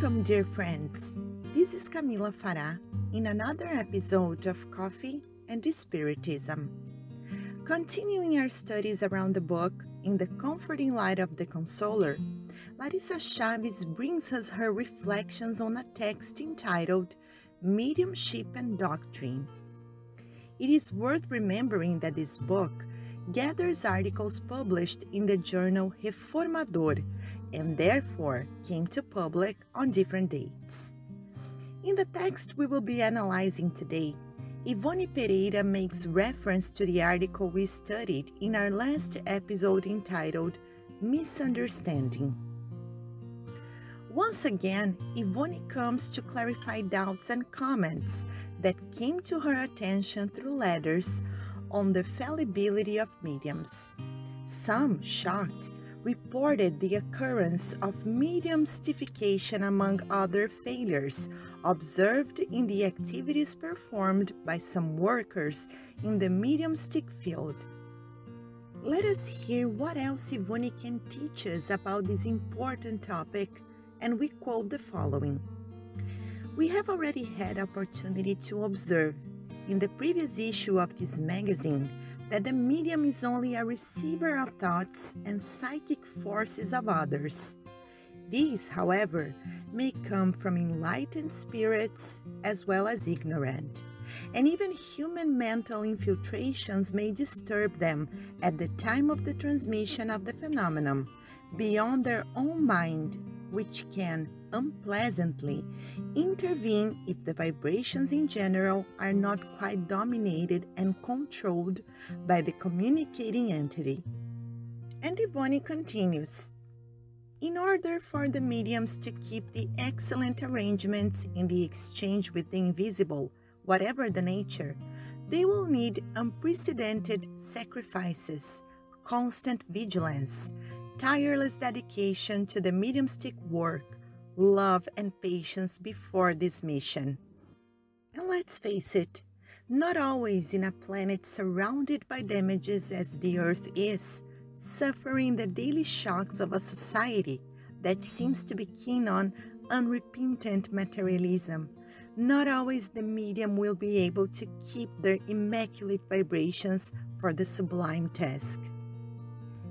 Welcome, dear friends. This is Camila Farah in another episode of Coffee and Spiritism. Continuing our studies around the book In the Comforting Light of the Consoler, Larissa Chaves brings us her reflections on a text entitled Mediumship and Doctrine. It is worth remembering that this book gathers articles published in the journal Reformador and therefore came to public on different dates. In the text we will be analyzing today, Ivone Pereira makes reference to the article we studied in our last episode entitled Misunderstanding. Once again, Ivone comes to clarify doubts and comments that came to her attention through letters on the fallibility of mediums. Some, shocked, reported the occurrence of mystification among other failures observed in the activities performed by some workers in the mediumistic field. Let us hear what else Ivone can teach us about this important topic, and we quote the following. We have already had opportunity to observe in the previous issue of this magazine that the medium is only a receiver of thoughts and psychic forces of others. These, however, may come from enlightened spirits as well as ignorant, and even human mental infiltrations may disturb them at the time of the transmission of the phenomenon beyond their own mind, which can unpleasantly intervene if the vibrations in general are not quite dominated and controlled by the communicating entity. And Ivone continues. In order for the mediums to keep the excellent arrangements in the exchange with the invisible, whatever the nature, they will need unprecedented sacrifices, constant vigilance, tireless dedication to the mediumistic work, love, and patience before this mission. And let's face it, not always in a planet surrounded by damages as the Earth is, suffering the daily shocks of a society that seems to be keen on unrepentant materialism. Not always the medium will be able to keep their immaculate vibrations for the sublime task.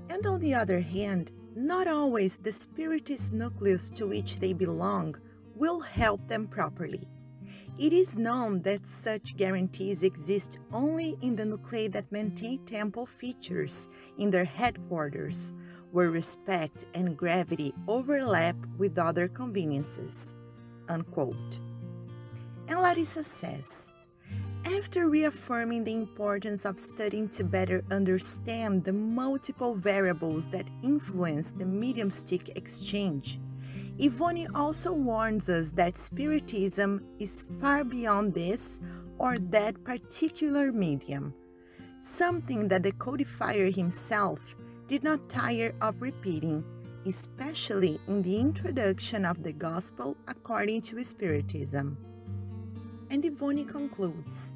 And on the other hand, not always the spiritist nucleus to which they belong will help them properly. It is known that such guarantees exist only in the nuclei that maintain temple features in their headquarters, where respect and gravity overlap with other conveniences. Unquote. And Larissa says, after reaffirming the importance of studying to better understand the multiple variables that influence the mediumistic exchange, Ivone also warns us that Spiritism is far beyond this or that particular medium, something that the codifier himself did not tire of repeating, especially in the introduction of the Gospel according to Spiritism. And Ivone concludes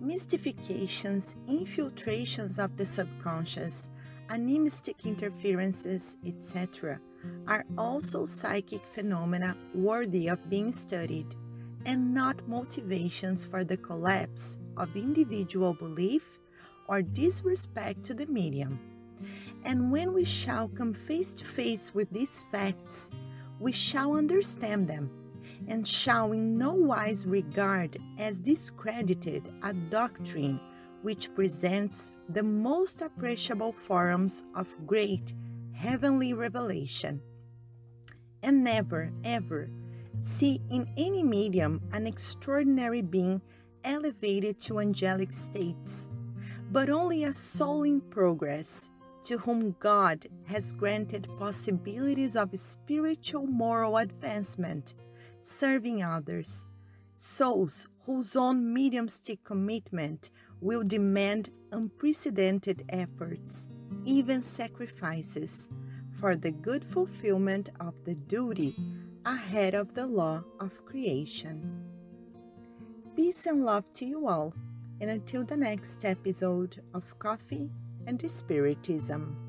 mystifications, infiltrations of the subconscious, animistic interferences, etc., are also psychic phenomena worthy of being studied and not motivations for the collapse of individual belief or disrespect to the medium. And when we shall come face to face with these facts, we shall understand them and shall in no wise regard as discredited a doctrine which presents the most appreciable forms of great heavenly revelation. And never, ever see in any medium an extraordinary being elevated to angelic states, but only a soul in progress to whom God has granted possibilities of spiritual moral advancement serving others, souls whose own mediumistic commitment will demand unprecedented efforts, even sacrifices, for the good fulfillment of the duty ahead of the law of creation. Peace and love to you all, and until the next episode of Coffee and Spiritism.